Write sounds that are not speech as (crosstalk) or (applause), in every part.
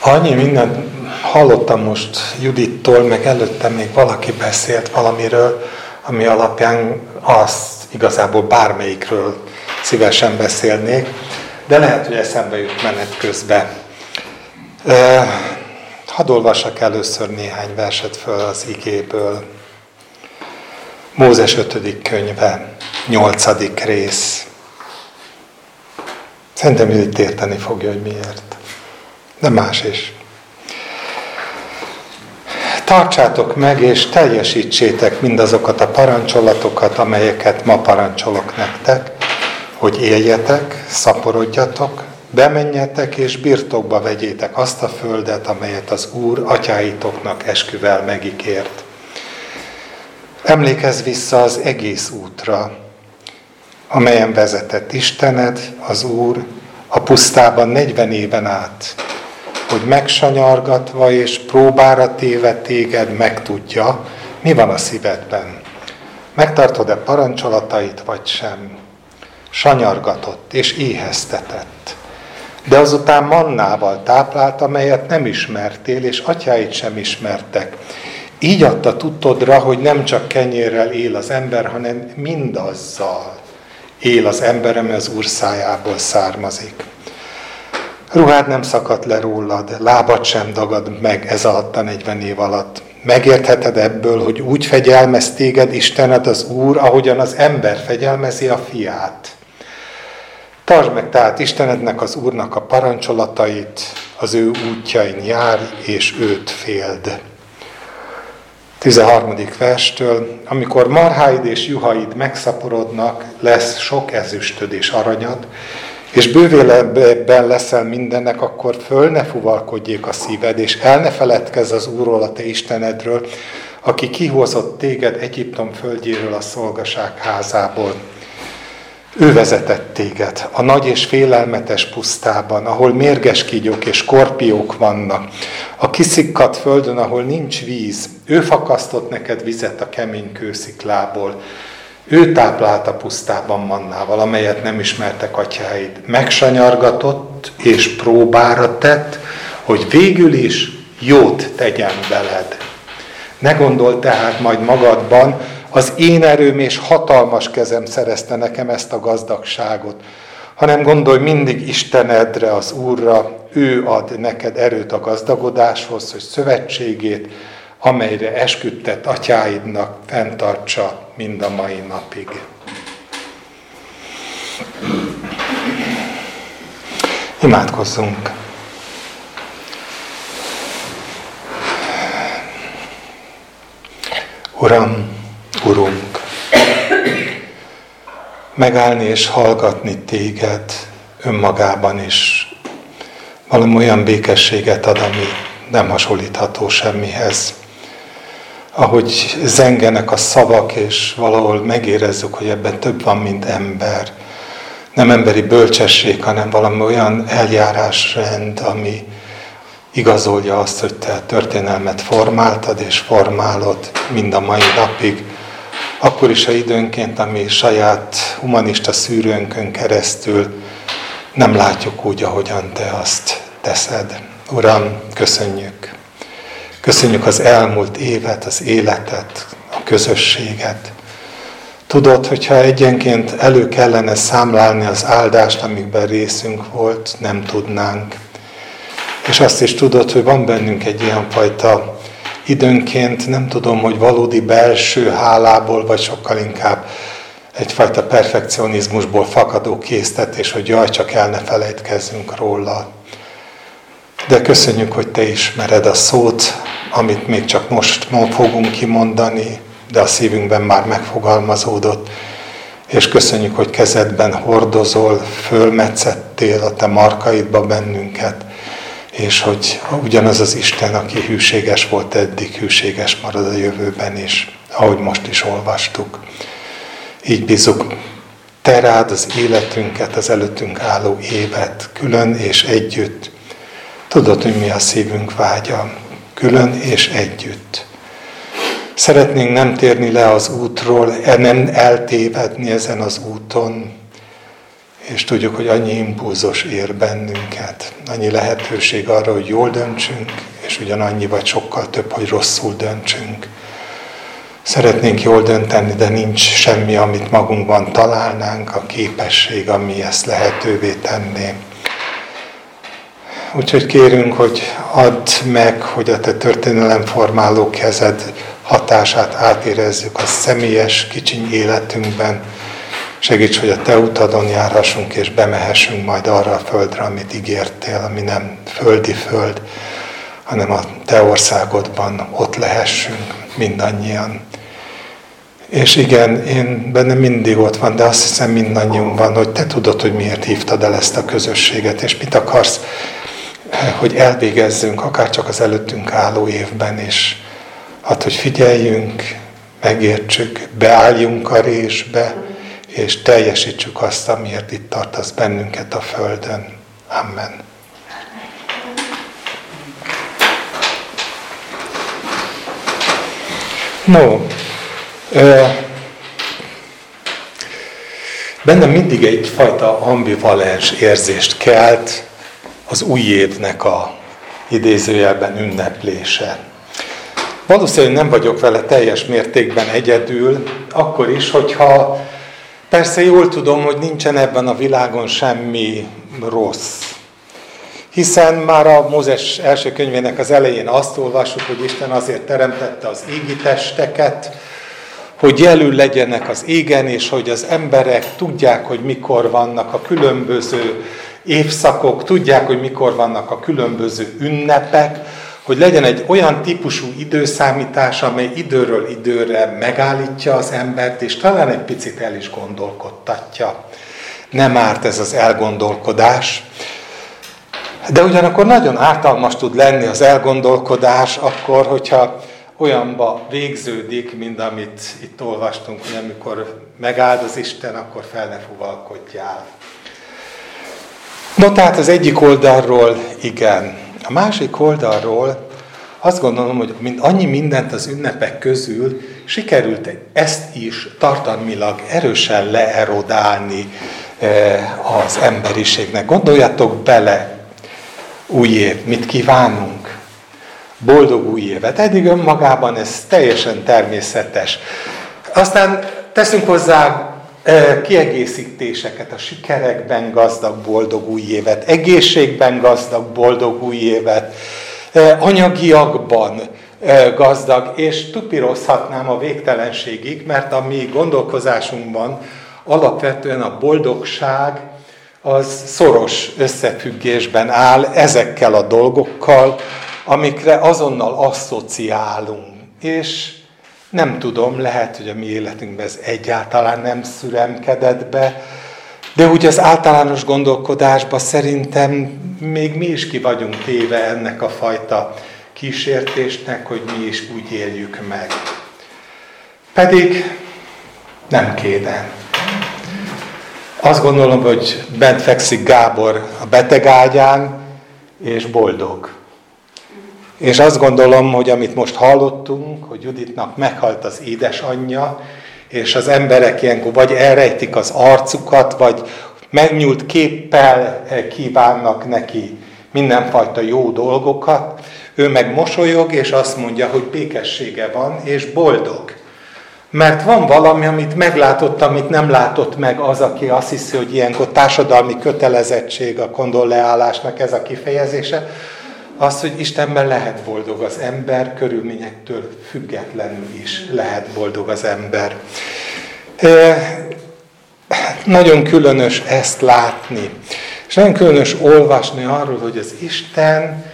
Annyi mindent hallottam most Judittól, meg előtte még valaki beszélt valamiről, ami alapján azt igazából bármelyikről szívesen beszélnék, de lehet, hogy eszembe jut menet közben. Hadd olvassak először néhány verset föl az igéből. Mózes 5. könyve, 8. rész. Szerintem itt érteni fogja, hogy miért. De más is. Tartsátok meg és teljesítsétek mindazokat a parancsolatokat, amelyeket ma parancsolok nektek, hogy éljetek, szaporodjatok, bemenjetek és birtokba vegyétek azt a földet, amelyet az Úr atyáitoknak esküvel megígért. Emlékezz vissza az egész útra, amelyen vezetett Istened, az Úr, a pusztában 40 éven át, hogy megsanyargatva és próbára téve téged megtudja, mi van a szívedben. Megtartod-e parancsolatait, vagy sem? Sanyargatott és éheztetett. De azután mannával táplált, amelyet nem ismertél, és atyáit sem ismertek. Így adta tudtodra, hogy nem csak kenyérrel él az ember, hanem mindazzal él az ember, ami az Úr származik. Ruhád nem szakadt le rólad, lábad sem dagad meg ez alatt a 40 év alatt. Megértheted ebből, hogy úgy fegyelmez téged Istened az Úr, ahogyan az ember fegyelmezi a fiát. Tartsd meg tehát Istenednek az Úrnak a parancsolatait, az ő útjain jár, és őt féld. 13. verstől, amikor marháid és juhaid megszaporodnak, lesz sok ezüstöd és aranyad, és bővélebben leszel mindennek, akkor föl ne fuvalkodjék a szíved, és el ne feledkezz az Úrról, a te Istenedről, aki kihozott téged Egyiptom földjéről a szolgaság házából. Ő vezetett téged a nagy és félelmetes pusztában, ahol mérges kígyók és korpiók vannak, a kiszikkadt földön, ahol nincs víz. Ő fakasztott neked vizet a kemény kősziklából. Ő táplálta pusztában mannával, amelyet nem ismertek atyáid. Megsanyargatott és próbára tett, hogy végül is jót tegyen veled. Ne gondold tehát majd magadban, az én erőm és hatalmas kezem szerezte nekem ezt a gazdagságot, hanem gondolj mindig Istenedre, az Úrra, ő ad neked erőt a gazdagodáshoz, hogy szövetségét, amelyre esküdtett atyáidnak fenntartsa mind a mai napig. Imádkozzunk! Uram, Urunk, megállni és hallgatni téged önmagában is valami olyan békességet ad, ami nem hasonlítható semmihez ahogy zengenek a szavak, és valahol megérezzük, hogy ebben több van, mint ember. Nem emberi bölcsesség, hanem valami olyan eljárásrend, ami igazolja azt, hogy te történelmet formáltad és formálod mind a mai napig. Akkor is, ha időnként, ami saját humanista szűrőnkön keresztül nem látjuk úgy, ahogyan te azt teszed. Uram, köszönjük! Köszönjük az elmúlt évet, az életet, a közösséget. Tudod, hogyha egyenként elő kellene számlálni az áldást, amikben részünk volt, nem tudnánk. És azt is tudod, hogy van bennünk egy ilyen fajta időnként, nem tudom, hogy valódi belső hálából, vagy sokkal inkább egyfajta perfekcionizmusból fakadó késztetés, hogy jaj, csak el ne felejtkezzünk róla. De köszönjük, hogy Te ismered a szót, amit még csak most fogunk kimondani, de a szívünkben már megfogalmazódott. És köszönjük, hogy kezedben hordozol, fölmetszettél a Te markaidba bennünket, és hogy ugyanaz az Isten, aki hűséges volt eddig, hűséges marad a jövőben is, ahogy most is olvastuk. Így bízunk Te rád az életünket, az előttünk álló évet, külön és együtt, Tudod, hogy mi a szívünk vágya, külön és együtt. Szeretnénk nem térni le az útról, e nem eltévedni ezen az úton, és tudjuk, hogy annyi impulzus ér bennünket, annyi lehetőség arra, hogy jól döntsünk, és ugyanannyi vagy sokkal több, hogy rosszul döntsünk. Szeretnénk jól dönteni, de nincs semmi, amit magunkban találnánk, a képesség, ami ezt lehetővé tenné. Úgyhogy kérünk, hogy add meg, hogy a te történelemformáló kezed hatását átérezzük a személyes kicsiny életünkben. Segíts, hogy a te utadon járhassunk és bemehessünk majd arra a földre, amit ígértél, ami nem földi föld, hanem a te országodban ott lehessünk mindannyian. És igen, én bennem mindig ott van, de azt hiszem mindannyiunkban, hogy te tudod, hogy miért hívtad el ezt a közösséget, és mit akarsz, hogy elvégezzünk, akár csak az előttünk álló évben is. Hát, hogy figyeljünk, megértsük, beálljunk a résbe, és teljesítsük azt, amiért itt tartasz bennünket a Földön. Amen. No, bennem mindig egyfajta ambivalens érzést kelt az új évnek a idézőjelben ünneplése. Valószínűleg nem vagyok vele teljes mértékben egyedül, akkor is, hogyha persze jól tudom, hogy nincsen ebben a világon semmi rossz. Hiszen már a Mózes első könyvének az elején azt olvassuk, hogy Isten azért teremtette az égi testeket, hogy jelül legyenek az égen, és hogy az emberek tudják, hogy mikor vannak a különböző évszakok, tudják, hogy mikor vannak a különböző ünnepek, hogy legyen egy olyan típusú időszámítás, amely időről időre megállítja az embert, és talán egy picit el is gondolkodtatja. Nem árt ez az elgondolkodás. De ugyanakkor nagyon ártalmas tud lenni az elgondolkodás akkor, hogyha olyanba végződik, mint amit itt olvastunk, hogy amikor megáld az Isten, akkor fel ne fuvalkodjál. No, tehát az egyik oldalról igen. A másik oldalról azt gondolom, hogy annyi mindent az ünnepek közül sikerült ezt is tartalmilag erősen leerodálni eh, az emberiségnek. Gondoljatok bele, új év, mit kívánunk? Boldog új évet. Eddig önmagában ez teljesen természetes. Aztán teszünk hozzá kiegészítéseket, a sikerekben gazdag, boldog új évet, egészségben gazdag, boldog új évet, anyagiakban gazdag, és tupírozhatnám a végtelenségig, mert a mi gondolkozásunkban alapvetően a boldogság az szoros összefüggésben áll ezekkel a dolgokkal, amikre azonnal asszociálunk. És nem tudom, lehet, hogy a mi életünkben ez egyáltalán nem szüremkedett be, de úgy az általános gondolkodásban szerintem még mi is ki vagyunk téve ennek a fajta kísértésnek, hogy mi is úgy éljük meg. Pedig nem kéne. Azt gondolom, hogy bent fekszik Gábor a beteg ágyán, és boldog. És azt gondolom, hogy amit most hallottunk, hogy Juditnak meghalt az édesanyja, és az emberek ilyenkor vagy elrejtik az arcukat, vagy megnyúlt képpel kívánnak neki mindenfajta jó dolgokat, ő meg mosolyog, és azt mondja, hogy békessége van, és boldog. Mert van valami, amit meglátott, amit nem látott meg az, aki azt hiszi, hogy ilyenkor társadalmi kötelezettség a kondolleállásnak ez a kifejezése, az, hogy Istenben lehet boldog az ember, körülményektől függetlenül is lehet boldog az ember. Nagyon különös ezt látni. És nagyon különös olvasni arról, hogy az Isten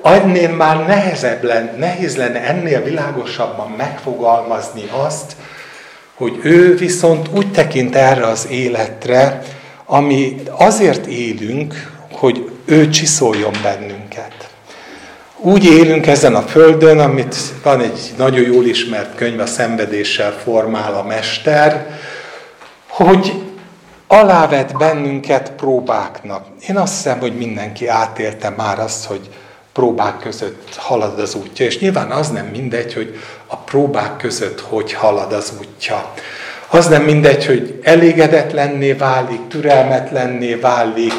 adnél már nehezebb lenne, nehéz lenne ennél világosabban megfogalmazni azt, hogy ő viszont úgy tekint erre az életre, ami azért élünk, hogy ő csiszoljon bennünket. Úgy élünk ezen a földön, amit van egy nagyon jól ismert könyv, a szenvedéssel formál a mester, hogy alávet bennünket próbáknak. Én azt hiszem, hogy mindenki átélte már azt, hogy próbák között halad az útja. És nyilván az nem mindegy, hogy a próbák között hogy halad az útja. Az nem mindegy, hogy elégedetlenné válik, türelmetlenné válik,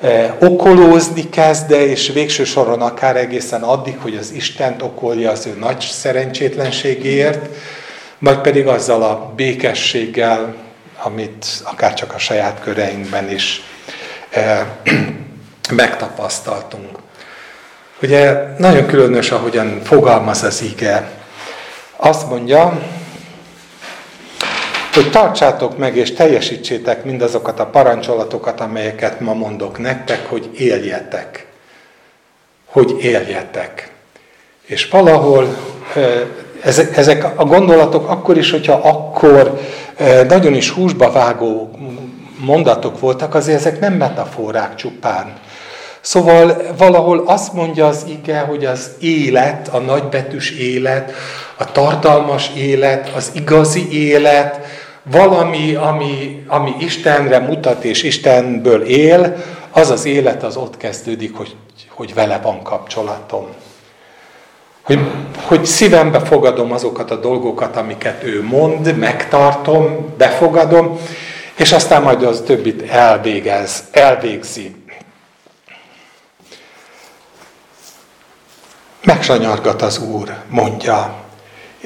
eh, okolózni kezde, és végső soron akár egészen addig, hogy az Istent okolja az ő nagy szerencsétlenségéért, vagy pedig azzal a békességgel, amit akár csak a saját köreinkben is eh, (clears throat) megtapasztaltunk. Ugye nagyon különös, ahogyan fogalmaz az ige. Azt mondja, hogy tartsátok meg és teljesítsétek mindazokat a parancsolatokat, amelyeket ma mondok nektek, hogy éljetek. Hogy éljetek. És valahol ezek a gondolatok akkor is, hogyha akkor nagyon is húsba vágó mondatok voltak, azért ezek nem metaforák csupán. Szóval valahol azt mondja az ige, hogy az élet, a nagybetűs élet, a tartalmas élet, az igazi élet, valami, ami, ami Istenre mutat és Istenből él, az az élet az ott kezdődik, hogy, hogy vele van kapcsolatom. Hogy, hogy szívembe fogadom azokat a dolgokat, amiket ő mond, megtartom, befogadom, és aztán majd az többit elvégez, elvégzi. Megsanyargat az Úr, mondja.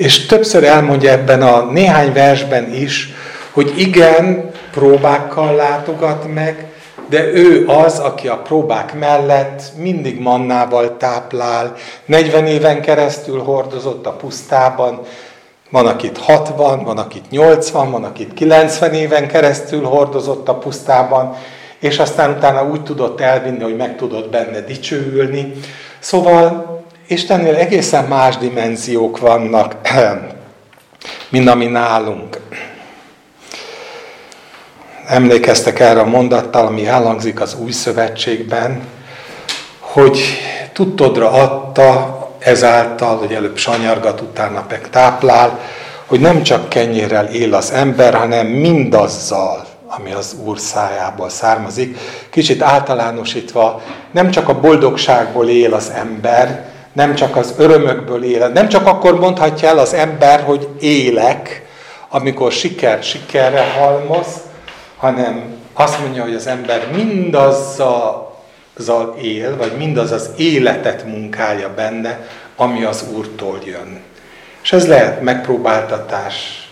És többször elmondja ebben a néhány versben is, hogy igen, próbákkal látogat meg, de ő az, aki a próbák mellett mindig mannával táplál, 40 éven keresztül hordozott a pusztában, van, akit 60, van, akit 80, van, akit 90 éven keresztül hordozott a pusztában, és aztán utána úgy tudott elvinni, hogy meg tudott benne dicsőülni. Szóval Istennél egészen más dimenziók vannak, (clears throat) mint ami nálunk. Emlékeztek erre a mondattal, ami elhangzik az új szövetségben, hogy tudtodra adta ezáltal, hogy előbb sanyargat, utána meg táplál, hogy nem csak kenyérrel él az ember, hanem mindazzal, ami az Úr szájából származik. Kicsit általánosítva, nem csak a boldogságból él az ember, nem csak az örömökből él, nem csak akkor mondhatja el az ember, hogy élek, amikor siker sikerre halmoz, hanem azt mondja, hogy az ember mindazzal él, vagy mindaz az életet munkálja benne, ami az Úrtól jön. És ez lehet megpróbáltatás,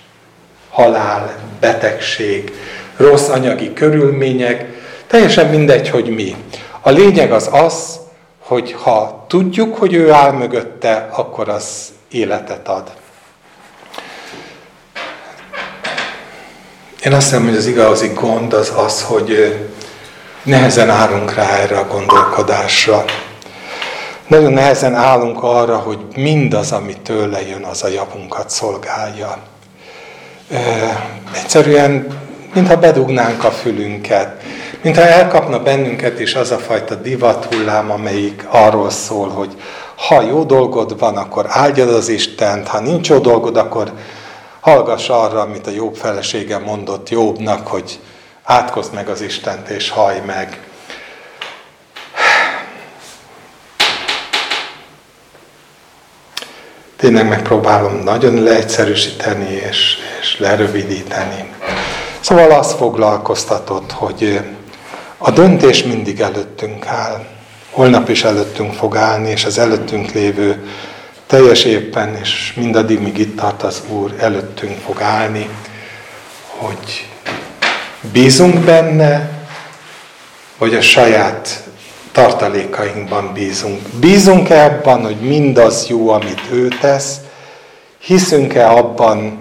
halál, betegség, rossz anyagi körülmények, teljesen mindegy, hogy mi. A lényeg az az, hogy ha tudjuk, hogy ő áll mögötte, akkor az életet ad. Én azt hiszem, hogy az igazi gond az az, hogy nehezen állunk rá erre a gondolkodásra. Nagyon nehezen állunk arra, hogy mindaz, ami tőle jön, az a javunkat szolgálja. Egyszerűen, mintha bedugnánk a fülünket, mintha elkapna bennünket is az a fajta divathullám, amelyik arról szól, hogy ha jó dolgod van, akkor áldjad az Istent, ha nincs jó dolgod, akkor hallgass arra, amit a jobb felesége mondott Jobbnak, hogy átkozd meg az Istent és haj meg. Tényleg megpróbálom nagyon leegyszerűsíteni és, és lerövidíteni. Szóval azt foglalkoztatott, hogy a döntés mindig előttünk áll. Holnap is előttünk fog állni, és az előttünk lévő teljes éppen, és mindaddig, míg itt tart az Úr, előttünk fog állni, hogy bízunk benne, vagy a saját tartalékainkban bízunk. Bízunk-e abban, hogy mindaz jó, amit ő tesz? Hiszünk-e abban,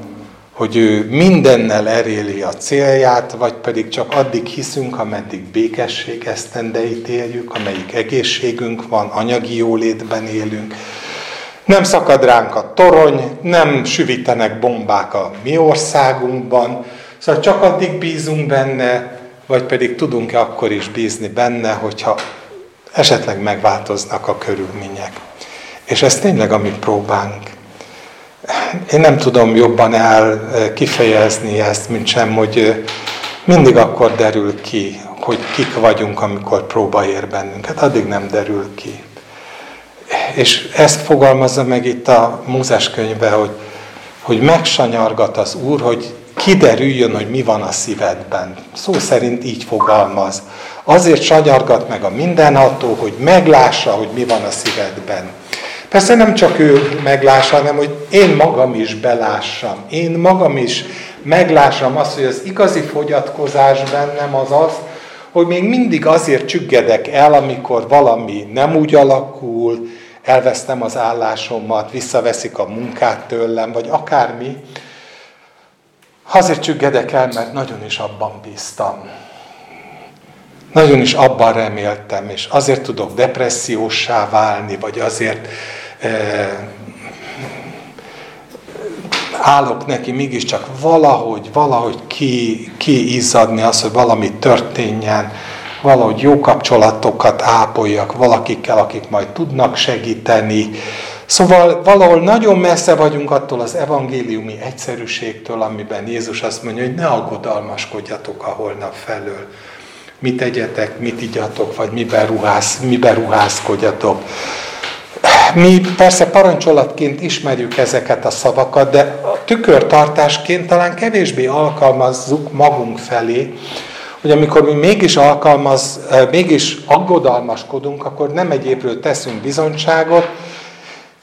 hogy ő mindennel eréli a célját, vagy pedig csak addig hiszünk, ameddig békesség esztendeit éljük, amelyik egészségünk van, anyagi jólétben élünk. Nem szakad ránk a torony, nem süvítenek bombák a mi országunkban, szóval csak addig bízunk benne, vagy pedig tudunk-e akkor is bízni benne, hogyha esetleg megváltoznak a körülmények. És ez tényleg a mi. Én nem tudom jobban el kifejezni ezt, mint sem, hogy mindig akkor derül ki, hogy kik vagyunk, amikor próba ér bennünket. Addig nem derül ki. És ezt fogalmazza meg itt a Mózes könyve, hogy, hogy megsanyargat az Úr, hogy kiderüljön, hogy mi van a szívedben. Szó szerint így fogalmaz. Azért sanyargat meg a mindenható, hogy meglássa, hogy mi van a szívedben. Persze nem csak ő meglássa, hanem hogy én magam is belássam. Én magam is meglássam azt, hogy az igazi fogyatkozás bennem az az, hogy még mindig azért csüggedek el, amikor valami nem úgy alakul, elvesztem az állásomat, visszaveszik a munkát tőlem, vagy akármi. Azért csüggedek el, mert nagyon is abban bíztam. Nagyon is abban reméltem, és azért tudok depressziósá válni, vagy azért állok neki mégiscsak valahogy, valahogy ki, kiizzadni az, hogy valami történjen, valahogy jó kapcsolatokat ápoljak valakikkel, akik majd tudnak segíteni. Szóval valahol nagyon messze vagyunk attól az evangéliumi egyszerűségtől, amiben Jézus azt mondja, hogy ne aggodalmaskodjatok a holnap felől. Mit egyetek, mit igyatok, vagy miben, ruhász, miben ruházkodjatok. Mi persze parancsolatként ismerjük ezeket a szavakat, de a tükörtartásként talán kevésbé alkalmazzuk magunk felé, hogy amikor mi mégis alkalmaz, mégis aggodalmaskodunk, akkor nem egyébről teszünk bizonyságot,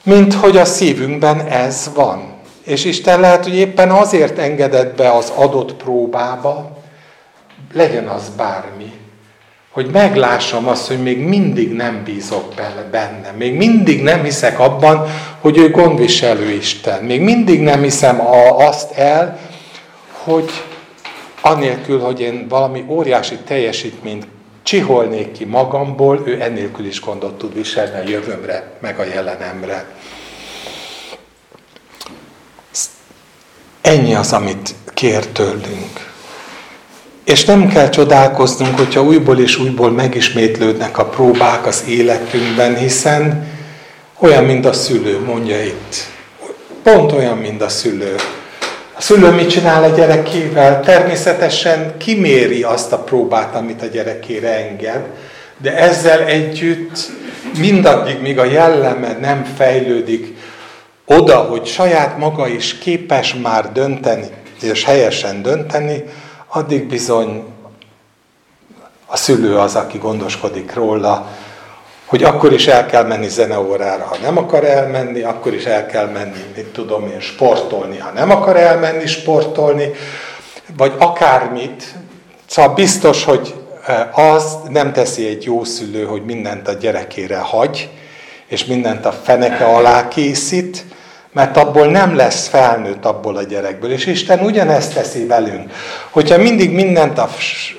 mint hogy a szívünkben ez van. És Isten lehet, hogy éppen azért engedett be az adott próbába, legyen az bármi, hogy meglássam azt, hogy még mindig nem bízok benne. Még mindig nem hiszek abban, hogy ő gondviselő Isten. Még mindig nem hiszem azt el, hogy anélkül, hogy én valami óriási teljesítményt csiholnék ki magamból, ő ennélkül is gondot tud viselni a jövőmre, meg a jelenemre. Ennyi az, amit kér tőlünk. És nem kell csodálkoznunk, hogyha újból és újból megismétlődnek a próbák az életünkben, hiszen olyan, mint a szülő, mondja itt. Pont olyan, mint a szülő. A szülő mit csinál a gyerekével? Természetesen kiméri azt a próbát, amit a gyerekére enged, de ezzel együtt mindaddig, míg a jelleme nem fejlődik oda, hogy saját maga is képes már dönteni, és helyesen dönteni, addig bizony a szülő az, aki gondoskodik róla, hogy akkor is el kell menni zeneórára, ha nem akar elmenni, akkor is el kell menni, mit tudom én, sportolni, ha nem akar elmenni sportolni, vagy akármit. Szóval biztos, hogy eh, az nem teszi egy jó szülő, hogy mindent a gyerekére hagy, és mindent a feneke alá készít, mert abból nem lesz felnőtt abból a gyerekből. És Isten ugyanezt teszi velünk. Hogyha mindig mindent a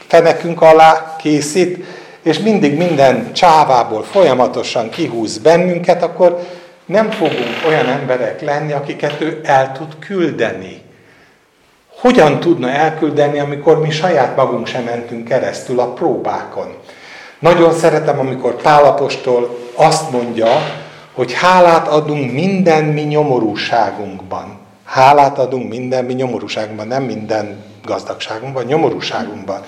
fenekünk alá készít, és mindig minden csávából folyamatosan kihúz bennünket, akkor nem fogunk olyan emberek lenni, akiket ő el tud küldeni. Hogyan tudna elküldeni, amikor mi saját magunk sem mentünk keresztül a próbákon? Nagyon szeretem, amikor Pálapostól azt mondja, hogy hálát adunk minden mi nyomorúságunkban. Hálát adunk minden mi nyomorúságunkban, nem minden gazdagságunkban, nyomorúságunkban.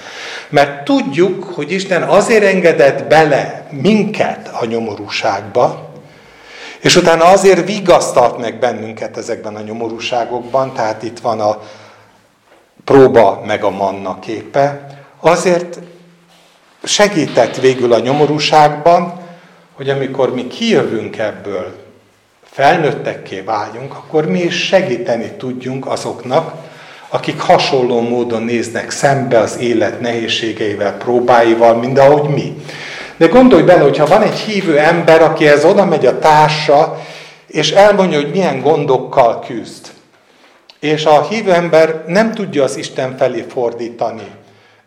Mert tudjuk, hogy Isten azért engedett bele minket a nyomorúságba, és utána azért vigasztalt meg bennünket ezekben a nyomorúságokban, tehát itt van a próba meg a manna képe, azért segített végül a nyomorúságban, hogy amikor mi kijövünk ebből, felnőttekké váljunk, akkor mi is segíteni tudjunk azoknak, akik hasonló módon néznek szembe az élet nehézségeivel, próbáival, mint ahogy mi. De gondolj bele, hogyha van egy hívő ember, akihez oda megy a társa, és elmondja, hogy milyen gondokkal küzd. És a hívő ember nem tudja az Isten felé fordítani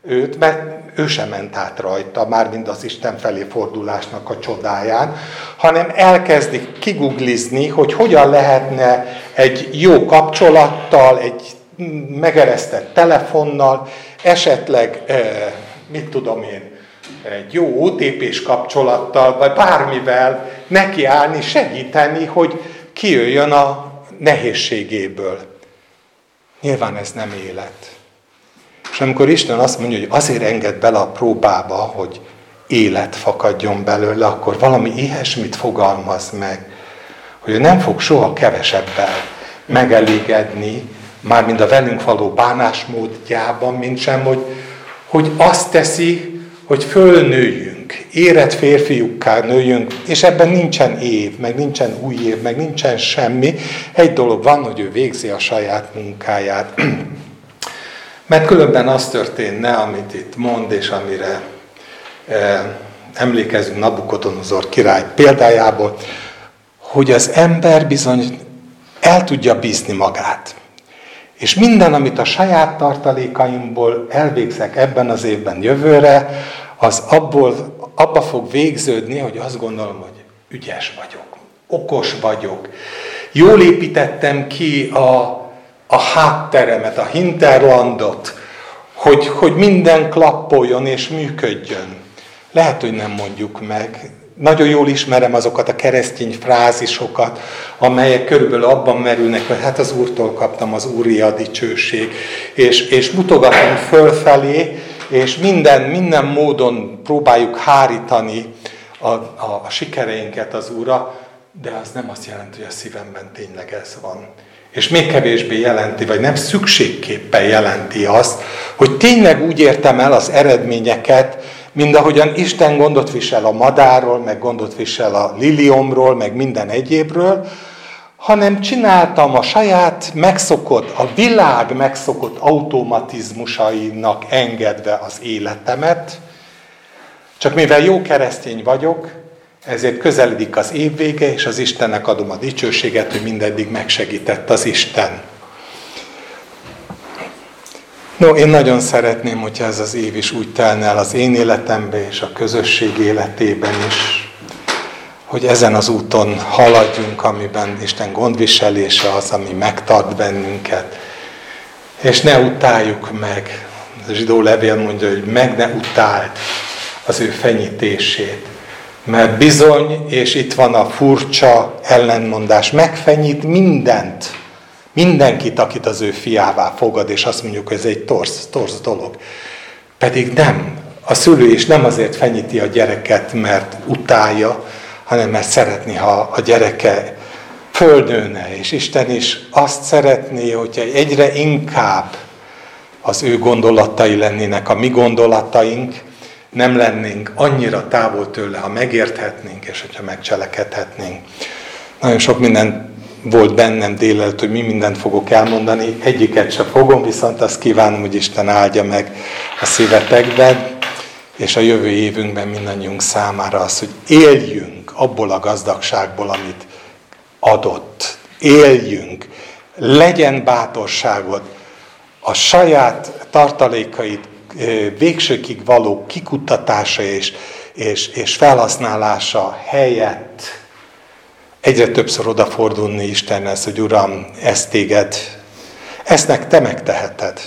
őt, mert ő sem ment át rajta, mármint az Isten felé fordulásnak a csodáján, hanem elkezdi kiguglizni, hogy hogyan lehetne egy jó kapcsolattal, egy megeresztett telefonnal, esetleg, eh, mit tudom én, egy jó OTP-s kapcsolattal, vagy bármivel nekiállni, segíteni, hogy kijöjjön a nehézségéből. Nyilván ez nem élet. És amikor Isten azt mondja, hogy azért enged bele a próbába, hogy élet fakadjon belőle, akkor valami ilyesmit fogalmaz meg, hogy ő nem fog soha kevesebbel megelégedni, mármint a velünk való bánásmódjában, mint sem, hogy, hogy azt teszi, hogy fölnőjünk, érett férfiukká nőjünk, és ebben nincsen év, meg nincsen új év, meg nincsen semmi. Egy dolog van, hogy ő végzi a saját munkáját. (clears throat) Mert különben az történne, amit itt mond, és amire e, emlékezünk Nabukodonozor király példájából, hogy az ember bizony el tudja bízni magát. És minden, amit a saját tartalékaimból elvégzek ebben az évben jövőre, az abból, abba fog végződni, hogy azt gondolom, hogy ügyes vagyok, okos vagyok, jól építettem ki a, a hátteremet, a hinterlandot, hogy, hogy minden klappoljon és működjön. Lehet, hogy nem mondjuk meg, nagyon jól ismerem azokat a keresztény frázisokat, amelyek körülbelül abban merülnek, hogy hát az Úrtól kaptam az Úri a dicsőség, és, és mutogatom fölfelé, és minden, minden módon próbáljuk hárítani a, a, a sikereinket az Úrra, de az nem azt jelenti, hogy a szívemben tényleg ez van. És még kevésbé jelenti, vagy nem szükségképpen jelenti azt, hogy tényleg úgy értem el az eredményeket, mind ahogyan Isten gondot visel a madárról, meg gondot visel a liliomról, meg minden egyébről, hanem csináltam a saját megszokott, a világ megszokott automatizmusainak engedve az életemet, csak mivel jó keresztény vagyok, ezért közeledik az évvége, és az Istennek adom a dicsőséget, hogy mindeddig megsegített az Isten. No, én nagyon szeretném, hogyha ez az év is úgy telne el az én életembe és a közösség életében is, hogy ezen az úton haladjunk, amiben Isten gondviselése az, ami megtart bennünket, és ne utáljuk meg. A zsidó levél mondja, hogy meg ne utáld az ő fenyítését. Mert bizony, és itt van a furcsa ellenmondás, megfenyít mindent, Mindenkit, akit az ő fiává fogad, és azt mondjuk, hogy ez egy torz, torz dolog. Pedig nem. A szülő is nem azért fenyíti a gyereket, mert utálja, hanem mert szeretni, ha a gyereke földnőne, és Isten is azt szeretné, hogyha egyre inkább az ő gondolatai lennének a mi gondolataink, nem lennénk annyira távol tőle, ha megérthetnénk, és hogyha megcselekedhetnénk. Nagyon sok minden volt bennem délelőtt, hogy mi mindent fogok elmondani, egyiket se fogom, viszont azt kívánom, hogy Isten áldja meg a szívetekben, és a jövő évünkben mindannyiunk számára az, hogy éljünk abból a gazdagságból, amit adott. Éljünk. Legyen bátorságod a saját tartalékait végsőkig való kikutatása és, és, és felhasználása helyett egyre többször odafordulni Istenhez, hogy Uram, ezt téged, ezt te megteheted.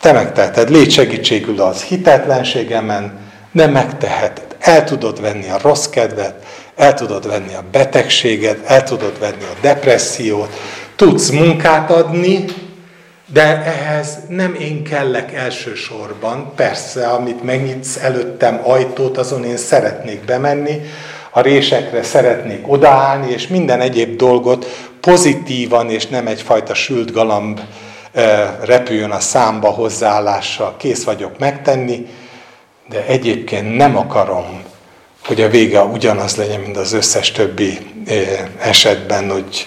Te megteheted, légy segítségül az hitetlenségemen, nem megteheted. El tudod venni a rossz kedvet, el tudod venni a betegséget, el tudod venni a depressziót, tudsz munkát adni, de ehhez nem én kellek elsősorban. Persze, amit megnyitsz előttem ajtót, azon én szeretnék bemenni, a résekre szeretnék odaállni, és minden egyéb dolgot pozitívan, és nem egyfajta sült galamb repüljön a számba hozzáállással, kész vagyok megtenni, de egyébként nem akarom, hogy a vége ugyanaz legyen, mint az összes többi esetben, hogy,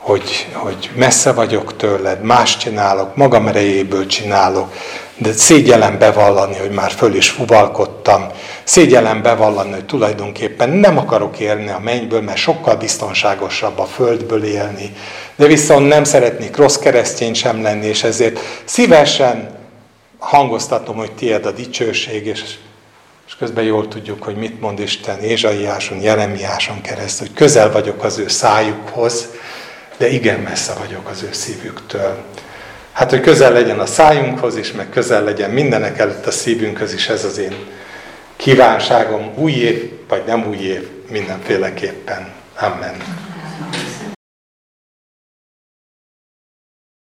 hogy, hogy messze vagyok tőled, más csinálok, magam erejéből csinálok, de szégyellem bevallani, hogy már föl is fuvalkodtam, szégyellem bevallani, hogy tulajdonképpen nem akarok élni a mennyből, mert sokkal biztonságosabb a földből élni, de viszont nem szeretnék rossz keresztény sem lenni, és ezért szívesen hangoztatom, hogy tiéd a dicsőség, és, és közben jól tudjuk, hogy mit mond Isten Ézsaiáson, Jeremiáson keresztül, hogy közel vagyok az ő szájukhoz, de igen messze vagyok az ő szívüktől. Hát, hogy közel legyen a szájunkhoz is, meg közel legyen mindenek előtt a szívünkhöz is, ez az én kívánságom, új év, vagy nem új év, mindenféleképpen. Amen.